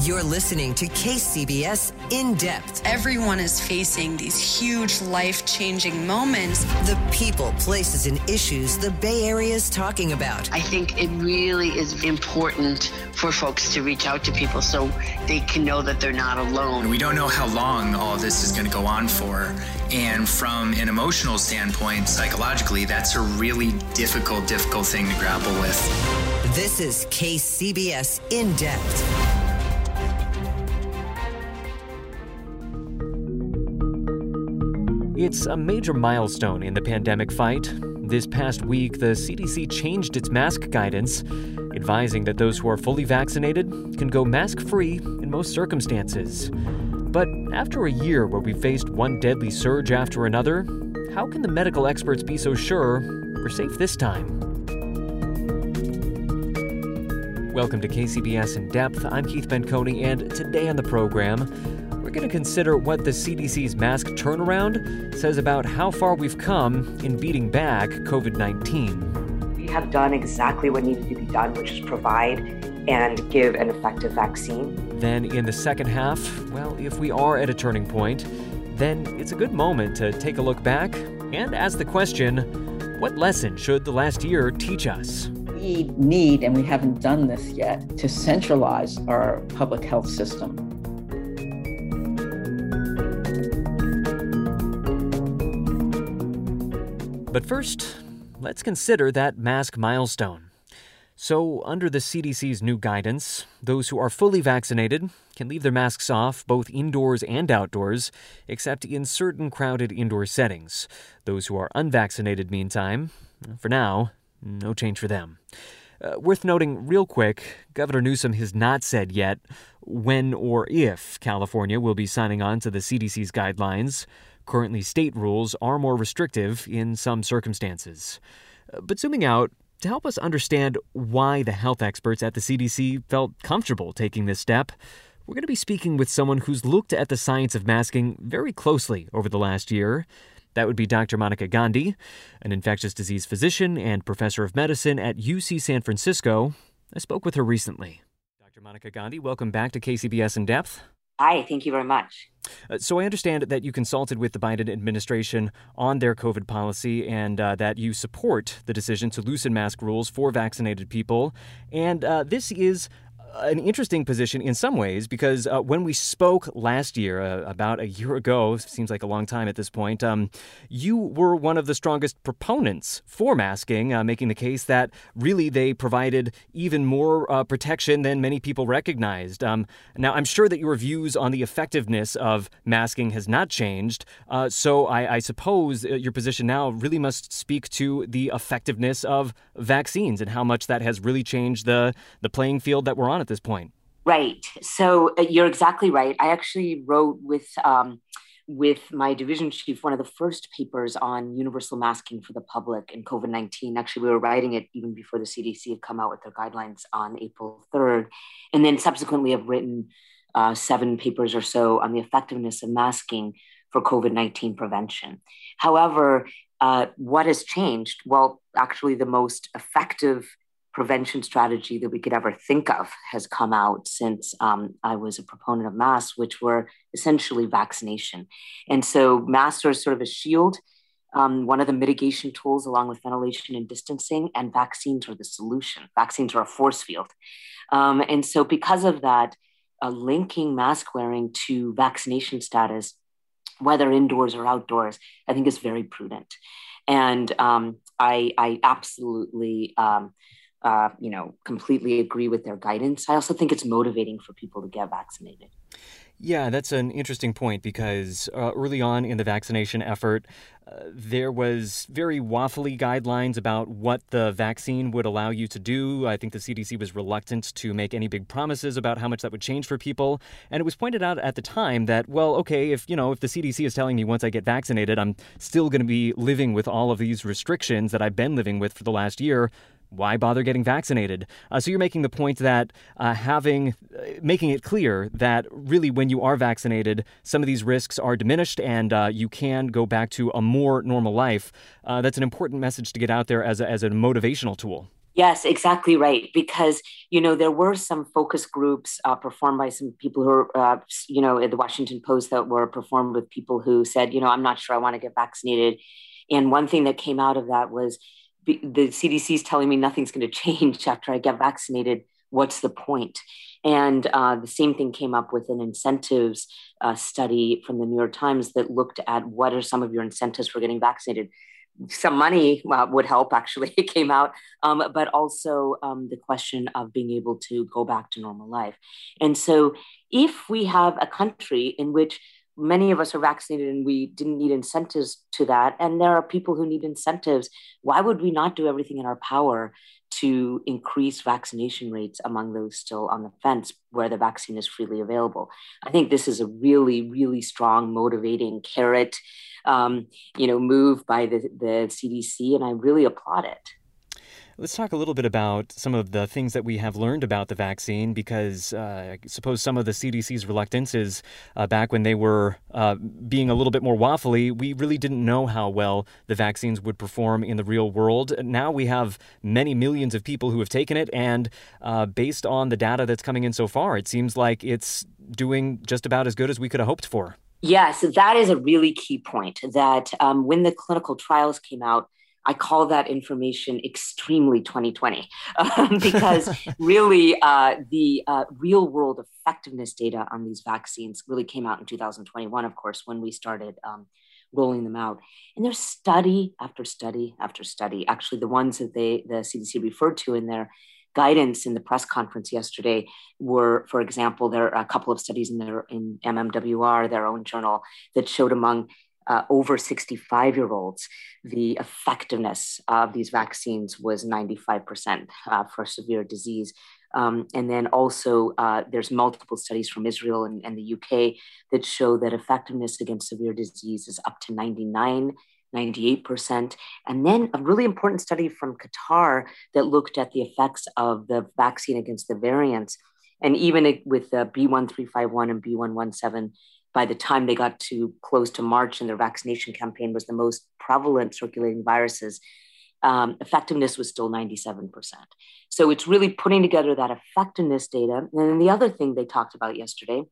You're listening to KCBS In Depth. Everyone is facing these huge life changing moments. The people, places, and issues the Bay Area is talking about. I think it really is important for folks to reach out to people so they can know that they're not alone. We don't know how long all this is going to go on for. And from an emotional standpoint, psychologically, that's a really difficult, difficult thing to grapple with. This is KCBS In Depth. It's a major milestone in the pandemic fight. This past week, the CDC changed its mask guidance, advising that those who are fully vaccinated can go mask free in most circumstances. But after a year where we faced one deadly surge after another, how can the medical experts be so sure we're safe this time? Welcome to KCBS In Depth. I'm Keith Menconi, and today on the program, going to consider what the CDC's mask turnaround says about how far we've come in beating back COVID 19. We have done exactly what needed to be done, which is provide and give an effective vaccine. Then, in the second half, well, if we are at a turning point, then it's a good moment to take a look back and ask the question what lesson should the last year teach us? We need, and we haven't done this yet, to centralize our public health system. But first, let's consider that mask milestone. So, under the CDC's new guidance, those who are fully vaccinated can leave their masks off both indoors and outdoors, except in certain crowded indoor settings. Those who are unvaccinated, meantime, for now, no change for them. Uh, worth noting, real quick, Governor Newsom has not said yet when or if California will be signing on to the CDC's guidelines. Currently, state rules are more restrictive in some circumstances. Uh, but zooming out, to help us understand why the health experts at the CDC felt comfortable taking this step, we're going to be speaking with someone who's looked at the science of masking very closely over the last year. That would be Dr. Monica Gandhi, an infectious disease physician and professor of medicine at UC San Francisco. I spoke with her recently. Dr. Monica Gandhi, welcome back to KCBS In Depth. Hi, thank you very much. Uh, so I understand that you consulted with the Biden administration on their COVID policy and uh, that you support the decision to loosen mask rules for vaccinated people. And uh, this is an interesting position in some ways because uh, when we spoke last year, uh, about a year ago, seems like a long time at this point, um, you were one of the strongest proponents for masking, uh, making the case that really they provided even more uh, protection than many people recognized. Um, now, I'm sure that your views on the effectiveness of masking has not changed, uh, so I, I suppose uh, your position now really must speak to the effectiveness of vaccines and how much that has really changed the the playing field that we're on at this point. Right. So uh, you're exactly right. I actually wrote with um, with my division chief one of the first papers on universal masking for the public in COVID 19. Actually, we were writing it even before the CDC had come out with their guidelines on April 3rd. And then subsequently have written uh, seven papers or so on the effectiveness of masking for COVID 19 prevention. However, uh, what has changed? Well, actually, the most effective prevention strategy that we could ever think of has come out since um, I was a proponent of masks, which were essentially vaccination. And so masks are sort of a shield, um, one of the mitigation tools along with ventilation and distancing, and vaccines are the solution. Vaccines are a force field. Um, and so because of that, uh, linking mask wearing to vaccination status, whether indoors or outdoors, I think is very prudent. And um, I, I absolutely um, uh, you know, completely agree with their guidance. I also think it's motivating for people to get vaccinated. Yeah, that's an interesting point because uh, early on in the vaccination effort, uh, there was very waffly guidelines about what the vaccine would allow you to do. I think the CDC was reluctant to make any big promises about how much that would change for people. And it was pointed out at the time that, well, okay, if you know, if the CDC is telling me once I get vaccinated, I'm still going to be living with all of these restrictions that I've been living with for the last year why bother getting vaccinated? Uh, so you're making the point that uh, having, uh, making it clear that really when you are vaccinated, some of these risks are diminished and uh, you can go back to a more normal life. Uh, that's an important message to get out there as a, as a motivational tool. Yes, exactly right. Because you know there were some focus groups uh, performed by some people who are, uh, you know, at the Washington Post that were performed with people who said, you know, I'm not sure I want to get vaccinated. And one thing that came out of that was the CDC is telling me nothing's going to change after I get vaccinated. What's the point? And uh, the same thing came up with an incentives uh, study from the New York Times that looked at what are some of your incentives for getting vaccinated some money uh, would help actually it came out um, but also um, the question of being able to go back to normal life and so if we have a country in which many of us are vaccinated and we didn't need incentives to that. And there are people who need incentives. Why would we not do everything in our power to increase vaccination rates among those still on the fence where the vaccine is freely available? I think this is a really really strong motivating carrot um, you know, move by the, the CDC, and I really applaud it. Let's talk a little bit about some of the things that we have learned about the vaccine because uh, I suppose some of the CDC's reluctances uh, back when they were uh, being a little bit more waffly, we really didn't know how well the vaccines would perform in the real world. Now we have many millions of people who have taken it, and uh, based on the data that's coming in so far, it seems like it's doing just about as good as we could have hoped for. Yes, that is a really key point. That um, when the clinical trials came out, I call that information extremely 2020 um, because really uh, the uh, real world effectiveness data on these vaccines really came out in 2021, of course, when we started um, rolling them out. And there's study after study after study. Actually, the ones that they the CDC referred to in their guidance in the press conference yesterday were, for example, there are a couple of studies in their in MMWR, their own journal, that showed among uh, over 65 year olds, the effectiveness of these vaccines was 95% uh, for severe disease. Um, and then also, uh, there's multiple studies from Israel and, and, the UK that show that effectiveness against severe disease is up to 99 98%. And then a really important study from Qatar that looked at the effects of the vaccine against the variants. And even with the B1351 and B117, by the time they got to close to March and their vaccination campaign was the most prevalent circulating viruses, um, effectiveness was still 97%. So it's really putting together that effectiveness data. And then the other thing they talked about yesterday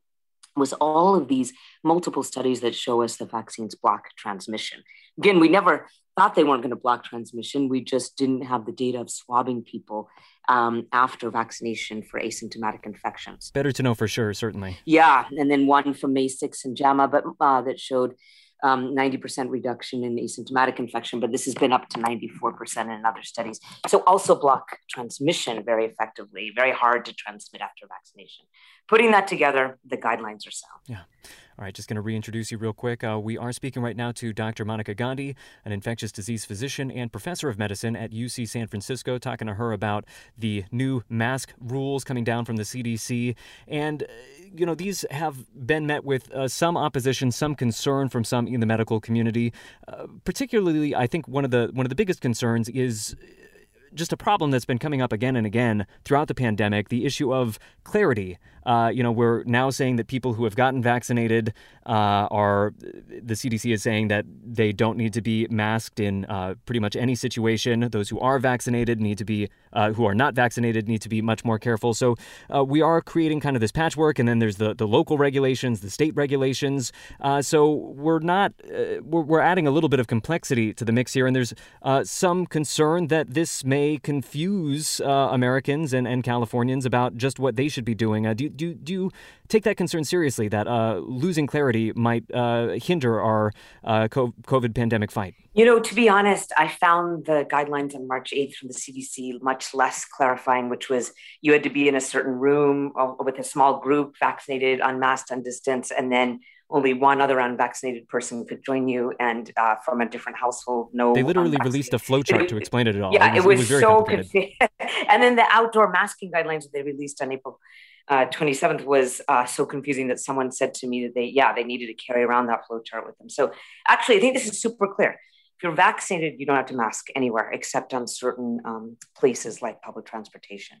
was all of these multiple studies that show us the vaccines block transmission. Again, we never thought they weren't going to block transmission. We just didn't have the data of swabbing people um, after vaccination for asymptomatic infections. Better to know for sure, certainly. Yeah, and then one from May 6 and JAMA, but uh, that showed um, 90% reduction in asymptomatic infection, but this has been up to 94% in other studies. So also block transmission very effectively, very hard to transmit after vaccination. Putting that together, the guidelines are sound. Yeah. All right, just going to reintroduce you real quick. Uh, we are speaking right now to Dr. Monica Gandhi, an infectious disease physician and professor of medicine at UC San Francisco, talking to her about the new mask rules coming down from the CDC. And, uh, you know, these have been met with uh, some opposition, some concern from some in the medical community. Uh, particularly, I think one of the one of the biggest concerns is just a problem that's been coming up again and again throughout the pandemic the issue of clarity. Uh, you know, we're now saying that people who have gotten vaccinated uh, are, the CDC is saying that they don't need to be masked in uh, pretty much any situation. Those who are vaccinated need to be, uh, who are not vaccinated need to be much more careful. So uh, we are creating kind of this patchwork, and then there's the, the local regulations, the state regulations. Uh, so we're not, we're, we're adding a little bit of complexity to the mix here, and there's some concern that this may may confuse uh, Americans and, and Californians about just what they should be doing. Uh, do, do, do you take that concern seriously that uh, losing clarity might uh, hinder our uh, COVID pandemic fight? You know, to be honest, I found the guidelines on March 8th from the CDC much less clarifying, which was you had to be in a certain room with a small group, vaccinated, unmasked, on distance, and then only one other unvaccinated person could join you and uh, from a different household no they literally released a flowchart to explain it at all. yeah it was, it was, it was so confusing and then the outdoor masking guidelines that they released on april uh, 27th was uh, so confusing that someone said to me that they yeah they needed to carry around that flowchart with them. So actually i think this is super clear. If you're vaccinated you don't have to mask anywhere except on certain um, places like public transportation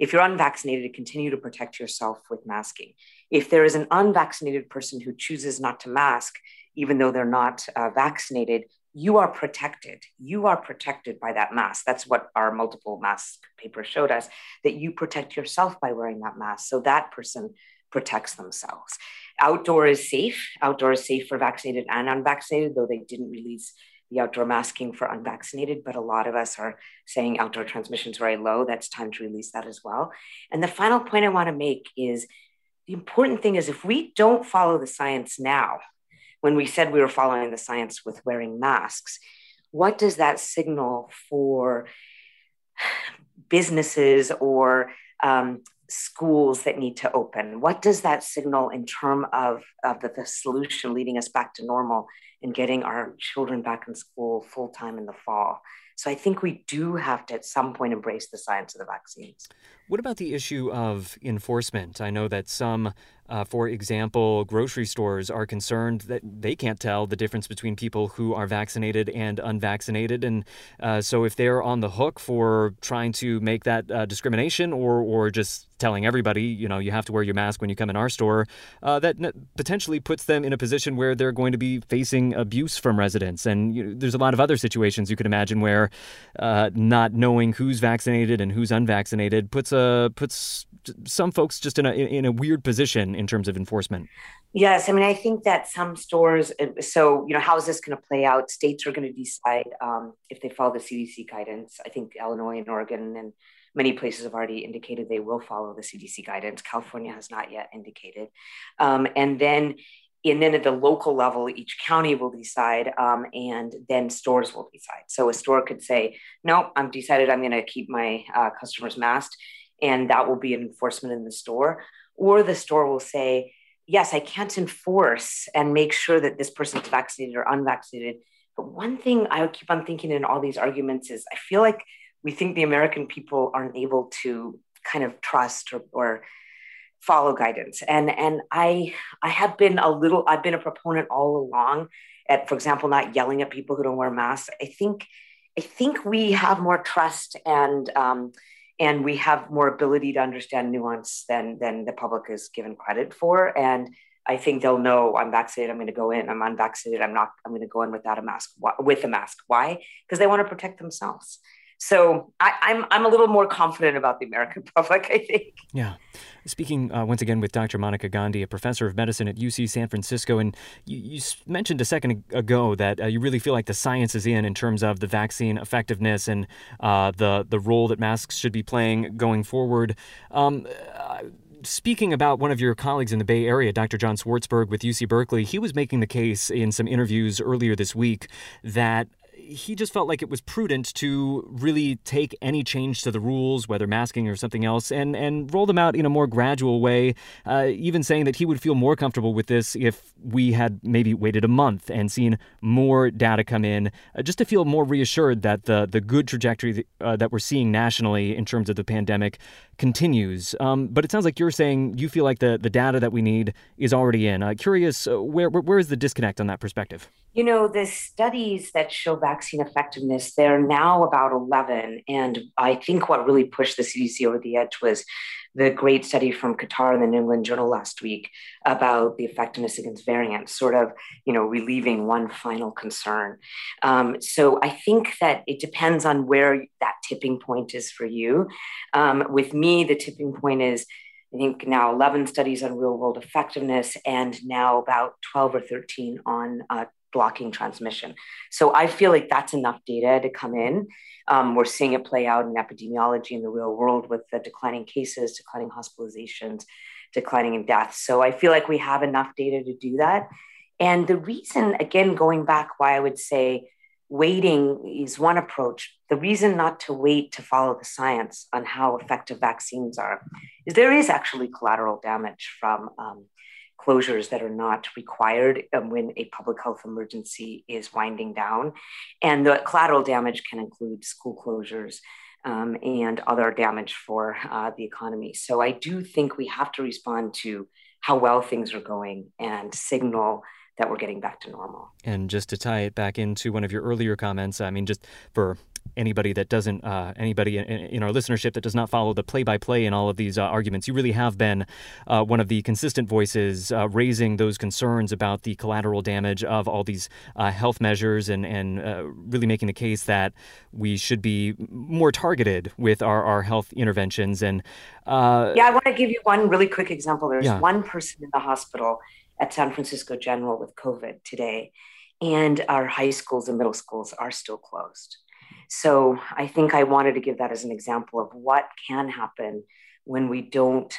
if you're unvaccinated, continue to protect yourself with masking. If there is an unvaccinated person who chooses not to mask, even though they're not uh, vaccinated, you are protected. You are protected by that mask. That's what our multiple mask paper showed us that you protect yourself by wearing that mask. So that person protects themselves. Outdoor is safe. Outdoor is safe for vaccinated and unvaccinated, though they didn't release the outdoor masking for unvaccinated, but a lot of us are saying outdoor transmission is very low. That's time to release that as well. And the final point I want to make is the important thing is if we don't follow the science now, when we said we were following the science with wearing masks, what does that signal for businesses or um, schools that need to open? What does that signal in terms of, of the, the solution leading us back to normal and getting our children back in school full time in the fall? So I think we do have to at some point embrace the science of the vaccines. What about the issue of enforcement? I know that some uh, for example, grocery stores are concerned that they can't tell the difference between people who are vaccinated and unvaccinated. And uh, so, if they're on the hook for trying to make that uh, discrimination or, or just telling everybody, you know, you have to wear your mask when you come in our store, uh, that potentially puts them in a position where they're going to be facing abuse from residents. And you know, there's a lot of other situations you could imagine where uh, not knowing who's vaccinated and who's unvaccinated puts a puts some folks just in a in a weird position in terms of enforcement. Yes, I mean I think that some stores. So you know, how is this going to play out? States are going to decide um, if they follow the CDC guidance. I think Illinois and Oregon and many places have already indicated they will follow the CDC guidance. California has not yet indicated, um, and then and then at the local level, each county will decide, um, and then stores will decide. So a store could say, "No, I'm decided I'm going to keep my uh, customers masked," and that will be an enforcement in the store. Or the store will say, yes, I can't enforce and make sure that this person is vaccinated or unvaccinated. But one thing I keep on thinking in all these arguments is I feel like we think the American people aren't able to kind of trust or, or follow guidance. And and I I have been a little I've been a proponent all along at, for example, not yelling at people who don't wear masks. I think I think we have more trust and um, and we have more ability to understand nuance than than the public is given credit for. And i think they'll know i'm vaccinated i'm going to go in. I'm unvaccinated i'm not i'm going to go in without a mask. With a mask. Why? Because they want to protect themselves so I, am I'm, I'm a little more confident about the American public, I think. Yeah. Speaking uh, once again with Dr. Monica Gandhi, a professor of medicine at UC San Francisco, and you, you mentioned a second ago that uh, you really feel like the science is in in terms of the vaccine effectiveness and uh, the the role that masks should be playing going forward. Um, uh, speaking about one of your colleagues in the Bay Area, Dr. John Swartzberg with UC Berkeley, he was making the case in some interviews earlier this week that he just felt like it was prudent to really take any change to the rules, whether masking or something else, and, and roll them out in a more gradual way, uh, even saying that he would feel more comfortable with this if we had maybe waited a month and seen more data come in, uh, just to feel more reassured that the, the good trajectory that, uh, that we're seeing nationally in terms of the pandemic continues. Um, but it sounds like you're saying you feel like the, the data that we need is already in. Uh, curious, uh, where, where, where is the disconnect on that perspective? You know, the studies that show vaccine effectiveness, they're now about 11. And I think what really pushed the CDC over the edge was the great study from Qatar in the New England Journal last week about the effectiveness against variants, sort of, you know, relieving one final concern. Um, so I think that it depends on where that tipping point is for you. Um, with me, the tipping point is I think now 11 studies on real world effectiveness and now about 12 or 13 on uh, blocking transmission. So I feel like that's enough data to come in. Um, we're seeing it play out in epidemiology in the real world with the declining cases, declining hospitalizations, declining in deaths. So I feel like we have enough data to do that. And the reason, again, going back, why I would say waiting is one approach. The reason not to wait to follow the science on how effective vaccines are is there is actually collateral damage from um, closures that are not required um, when a public health emergency is winding down. And the collateral damage can include school closures um, and other damage for uh, the economy. So I do think we have to respond to how well things are going and signal that we're getting back to normal. And just to tie it back into one of your earlier comments, I mean, just for anybody that doesn't, uh, anybody in, in, our listenership that does not follow the play by play in all of these uh, arguments, you really have been uh, one of the consistent voices uh, raising those concerns about the collateral damage of all these uh, health measures and, and uh, really making the case that we should be more targeted with our, our health interventions. And yeah, I want to give you one really quick example. There's yeah. one person in the hospital at San Francisco General with COVID today, and our high schools and middle schools are still closed. So I think I wanted to give that as an example of what can happen when we don't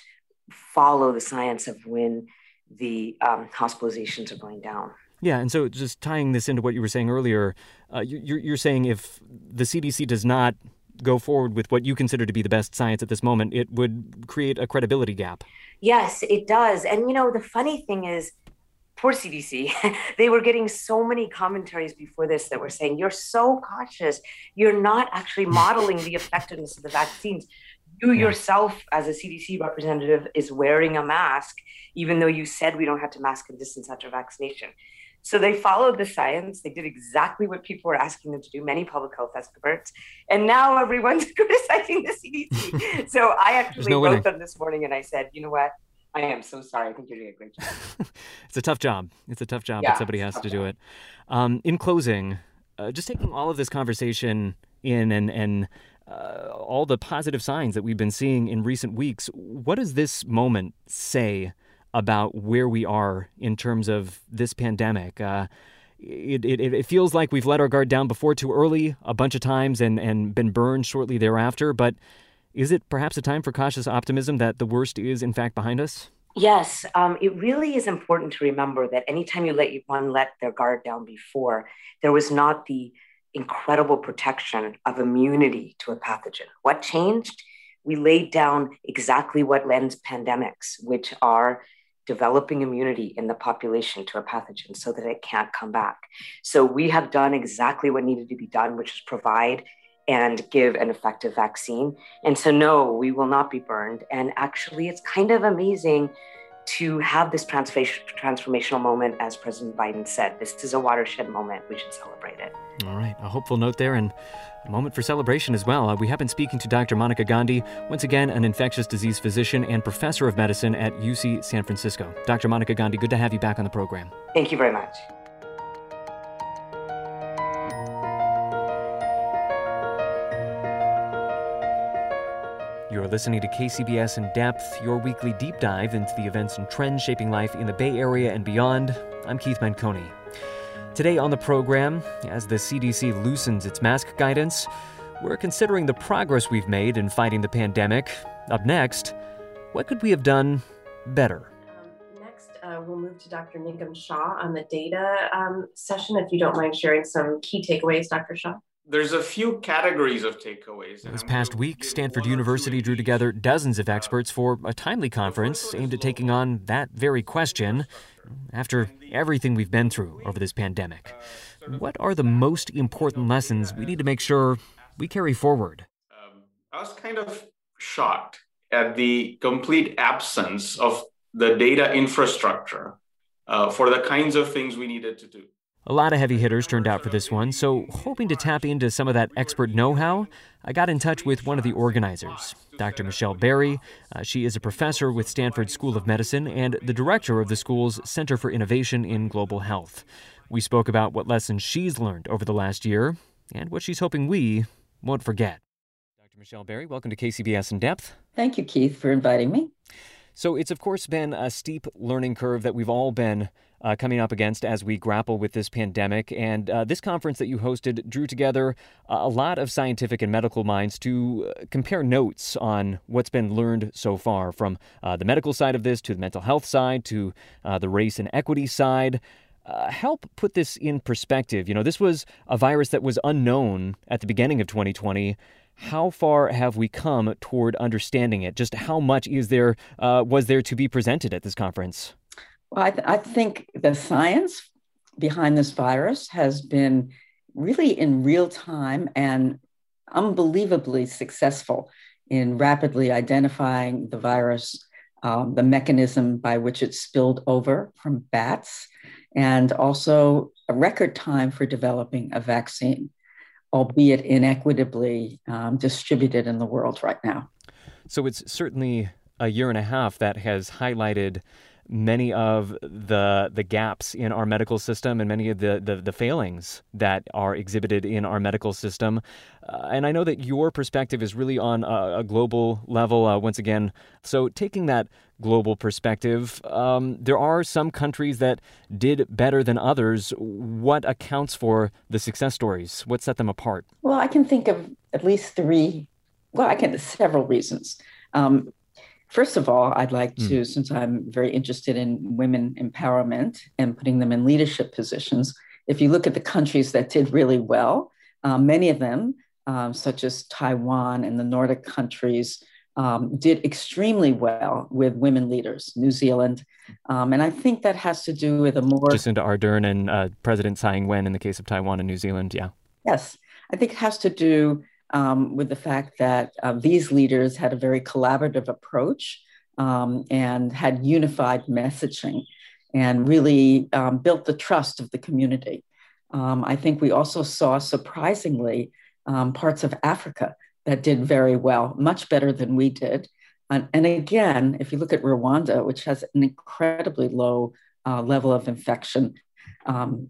follow the science of when the um, hospitalizations are going down. Yeah, and so just tying this into what you were saying earlier, uh, you're, you're saying if the CDC does not go forward with what you consider to be the best science at this moment, it would create a credibility gap. Yes, it does. And you know, the funny thing is, poor CDC, they were getting so many commentaries before this that were saying, You're so cautious. You're not actually modeling the effectiveness of the vaccines. You yeah. yourself, as a CDC representative, is wearing a mask, even though you said we don't have to mask and distance after vaccination. So they followed the science. They did exactly what people were asking them to do, many public health experts. And now everyone's criticizing the CDC. so I actually no wrote them this morning and I said, you know what? I am so sorry. I think you're doing a great job. it's a tough job. It's a tough job, yeah, but somebody has to do it. Um, in closing, uh, just taking all of this conversation in and and uh, all the positive signs that we've been seeing in recent weeks, what does this moment say about where we are in terms of this pandemic? Uh, it, it, it feels like we've let our guard down before too early a bunch of times and, and been burned shortly thereafter, but is it perhaps a time for cautious optimism that the worst is in fact behind us? Yes, um, it really is important to remember that anytime you let one let their guard down before, there was not the incredible protection of immunity to a pathogen. What changed? We laid down exactly what lends pandemics, which are developing immunity in the population to a pathogen so that it can't come back. So we have done exactly what needed to be done, which is provide and give an effective vaccine. And so, no, we will not be burned. And actually, it's kind of amazing to have this transformational moment, as President Biden said. This is a watershed moment. We should celebrate it. All right. A hopeful note there and a moment for celebration as well. Uh, we have been speaking to Dr. Monica Gandhi, once again, an infectious disease physician and professor of medicine at UC San Francisco. Dr. Monica Gandhi, good to have you back on the program. Thank you very much. You're listening to KCBS in Depth, your weekly deep dive into the events and trends shaping life in the Bay Area and beyond. I'm Keith Menconi. Today on the program, as the CDC loosens its mask guidance, we're considering the progress we've made in fighting the pandemic. Up next, what could we have done better? Um, next, uh, we'll move to Dr. Nigam Shah on the data um, session. If you don't mind sharing some key takeaways, Dr. Shah there's a few categories of takeaways. This past week, Stanford University drew together dozens of experts for a timely conference aimed at taking on that very question after everything we've been through over this pandemic. What are the most important lessons we need to make sure we carry forward? Um, I was kind of shocked at the complete absence of the data infrastructure uh, for the kinds of things we needed to do. A lot of heavy hitters turned out for this one, so hoping to tap into some of that expert know how, I got in touch with one of the organizers, Dr. Michele Barry. Uh, she is a professor with Stanford School of Medicine and the director of the school's Center for Innovation in Global Health. We spoke about what lessons she's learned over the last year and what she's hoping we won't forget. Dr. Michele Barry, welcome to KCBS in Depth. Thank you, Keith, for inviting me. So, it's of course been a steep learning curve that we've all been uh, coming up against as we grapple with this pandemic. And uh, this conference that you hosted drew together a lot of scientific and medical minds to uh, compare notes on what's been learned so far from uh, the medical side of this to the mental health side to uh, the race and equity side. Uh, help put this in perspective. You know, this was a virus that was unknown at the beginning of 2020 how far have we come toward understanding it? Just how much is there uh, was there to be presented at this conference? Well, I, th- I think the science behind this virus has been really in real time and unbelievably successful in rapidly identifying the virus, um, the mechanism by which it spilled over from bats, and also a record time for developing a vaccine. albeit inequitably um, distributed in the world right now. So it's certainly a year and a half that has highlighted many of the the gaps in our medical system and many of the the, the failings that are exhibited in our medical system. Uh, and I know that your perspective is really on a, a global level. Uh, once again, so taking that global perspective, um, there are some countries that did better than others. What accounts for the success stories? What set them apart? Well, I can think of at least three. Well, I can several reasons. Um, First of all, I'd like to, mm. since I'm very interested in women empowerment and putting them in leadership positions, if you look at the countries that did really well, um, many of them, um, such as Taiwan and the Nordic countries, um, did extremely well with women leaders, New Zealand. Um, and I think that has to do with a more. Jacinda Ardern and uh, President Tsai Ing wen in the case of Taiwan and New Zealand, yeah. Yes. I think it has to do um, with the fact that uh, these leaders had a very collaborative approach um, and had unified messaging and really um, built the trust of the community. Um, I think we also saw, surprisingly, um, parts of Africa that did very well, much better than we did. And, and again, if you look at Rwanda, which has an incredibly low uh, level of infection, um,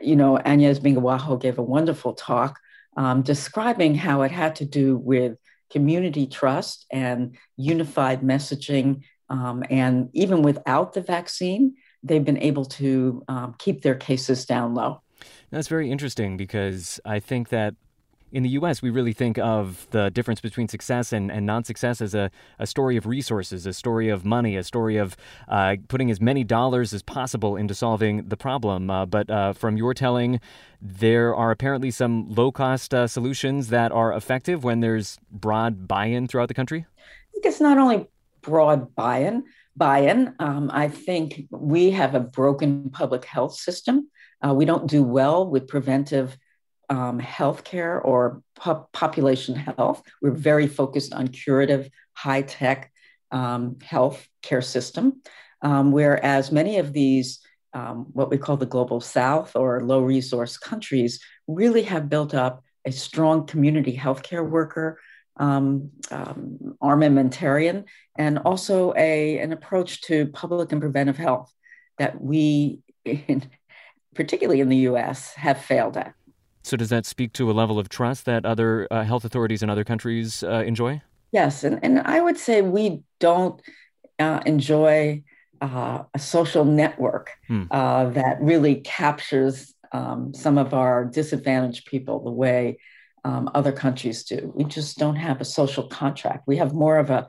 you know, Agnes Binagwaho gave a wonderful talk um, describing how it had to do with community trust and unified messaging. Um, and even without the vaccine, they've been able to um, keep their cases down low. That's very interesting because I think that in the US, we really think of the difference between success and, and non success as a, a story of resources, a story of money, a story of uh, putting as many dollars as possible into solving the problem. Uh, but uh, from your telling, there are apparently some low cost uh, solutions that are effective when there's broad buy in throughout the country? I think it's not only broad buy in. Buy-in. Um, I think we have a broken public health system. Uh, we don't do well with preventive um, healthcare or po- population health. We're very focused on curative, high tech um, health care system, um, whereas many of these, um, what we call the global south or low resource countries, really have built up a strong community healthcare worker. Um, um, armamentarium and also a, an approach to public and preventive health that we, in, particularly in the US, have failed at. So, does that speak to a level of trust that other uh, health authorities in other countries uh, enjoy? Yes. And, and I would say we don't uh, enjoy uh, a social network hmm. Uh, that really captures um, some of our disadvantaged people the way um, other countries do. We just don't have a social contract. We have more of a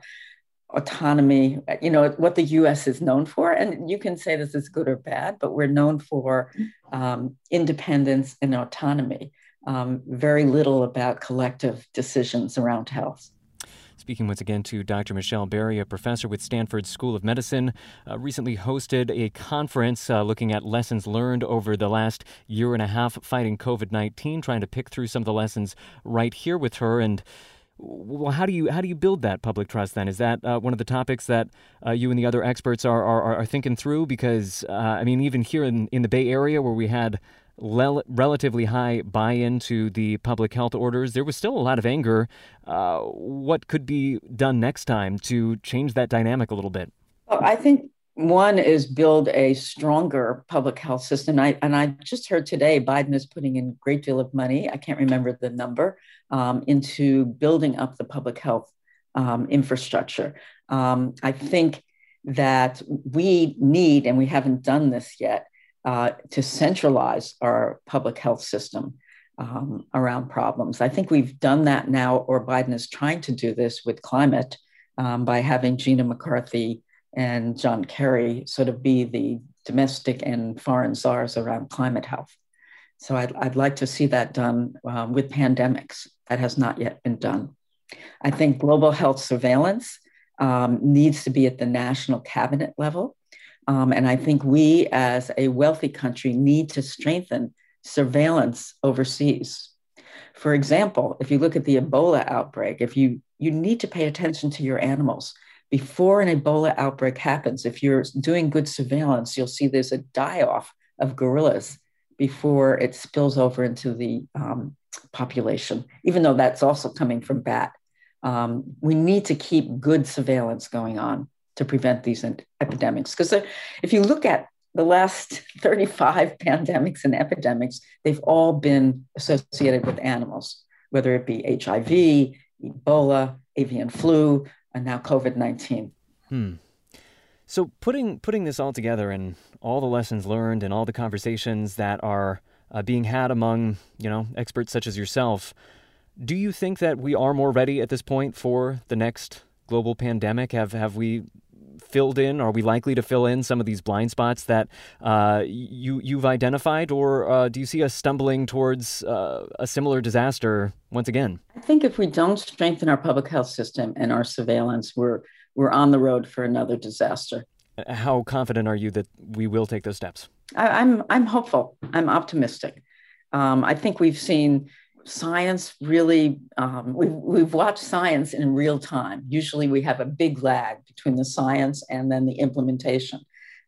autonomy, you know, what the US is known for. And you can say this is good or bad, but we're known for um, independence and autonomy, um, very little about collective decisions around health. Speaking once again to Dr. Michele Barry, a professor with Stanford School of Medicine, uh, recently hosted a conference uh, looking at lessons learned over the last year and a half fighting COVID 19, trying to pick through some of the lessons right here with her. And well, how do you how do you build that public trust? Then is that uh, one of the topics that uh, you and the other experts are are, are thinking through? Because uh, I mean, even here in in the Bay Area, where we had le- relatively high buy-in to the public health orders, there was still a lot of anger. Uh, what could be done next time to change that dynamic a little bit? Well, I think one is build a stronger public health system. I, and I just heard today Biden is putting in a great deal of money. I can't remember the number um, into building up the public health um, infrastructure. Um, I think that we need, and we haven't done this yet, uh, to centralize our public health system um, around problems. I think we've done that now, or Biden is trying to do this with climate um, by having Gina McCarthy and John Kerry sort of be the domestic and foreign czars around climate health. So I'd, I'd like to see that done uh, with pandemics. That has not yet been done. I think global health surveillance um, needs to be at the national cabinet level. Um, and I think we, as a wealthy country, need to strengthen surveillance overseas. For example, if you look at the Ebola outbreak, if you, you need to pay attention to your animals before an Ebola outbreak happens, if you're doing good surveillance, you'll see there's a die off of gorillas before it spills over into the um, population, even though that's also coming from bat. Um, we need to keep good surveillance going on to prevent these epidemics. Because if you look at the last 35 pandemics and epidemics, they've all been associated with animals, whether it be HIV, Ebola, avian flu, and now COVID 19. Hmm. So putting putting this all together and all the lessons learned and all the conversations that are uh, being had among you know experts such as yourself, do you think that we are more ready at this point for the next global pandemic? Have have we filled in? Are we likely to fill in some of these blind spots that uh, you you've identified, or uh, do you see us stumbling towards uh, a similar disaster once again? I think if we don't strengthen our public health system and our surveillance, we're we're on the road for another disaster. How confident are you that we will take those steps? I, am I'm, I'm hopeful. I'm optimistic. Um, I think we've seen science really. Um, we've we've watched science in real time. Usually, we have a big lag between the science and then the implementation.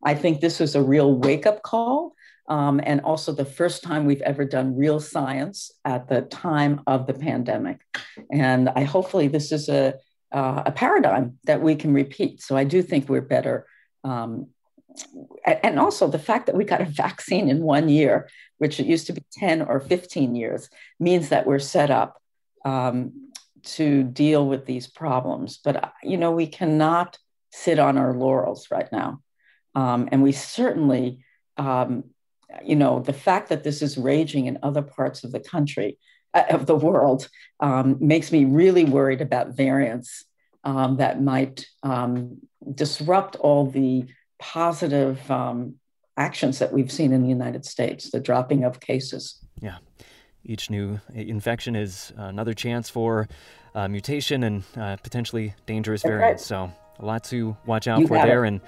I think this was a real wake up call. Um, and also the first time we've ever done real science at the time of the pandemic. And I hopefully this is a uh, a paradigm that we can repeat. So I do think we're better. Um, and also the fact that we got a vaccine in one year, which it used to be 10 or 15 years, means that we're set up um, to deal with these problems. But, uh, you know, we cannot sit on our laurels right now. Um, and we certainly, um, you know, the fact that this is raging in other parts of the country uh, of the world um, makes me really worried about variants um, that might um, disrupt all the positive um, actions that we've seen in the United States, the dropping of cases. Yeah. Each new infection is another chance for uh, mutation and uh, potentially dangerous That's variants. Right. So, a lot to watch out you for there. It. And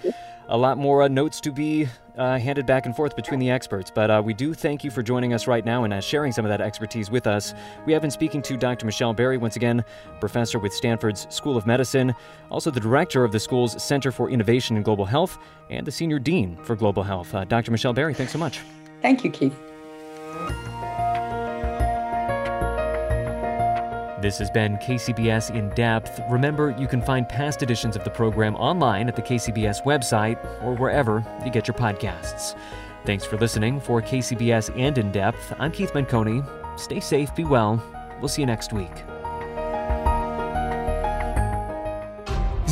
a lot more uh, notes to be uh, handed back and forth between the experts. But uh, we do thank you for joining us right now and uh, sharing some of that expertise with us. We have been speaking to Dr. Michele Barry, once again, professor with Stanford's School of Medicine, also the director of the school's Center for Innovation in Global Health, and the senior dean for global health. Uh, Dr. Michele Barry, thanks so much. Thank you, Keith. This has been KCBS In Depth. Remember, you can find past editions of the program online at the KCBS website or wherever you get your podcasts. Thanks for listening. For KCBS and In Depth, I'm Keith Menconi. Stay safe, be well. We'll see you next week.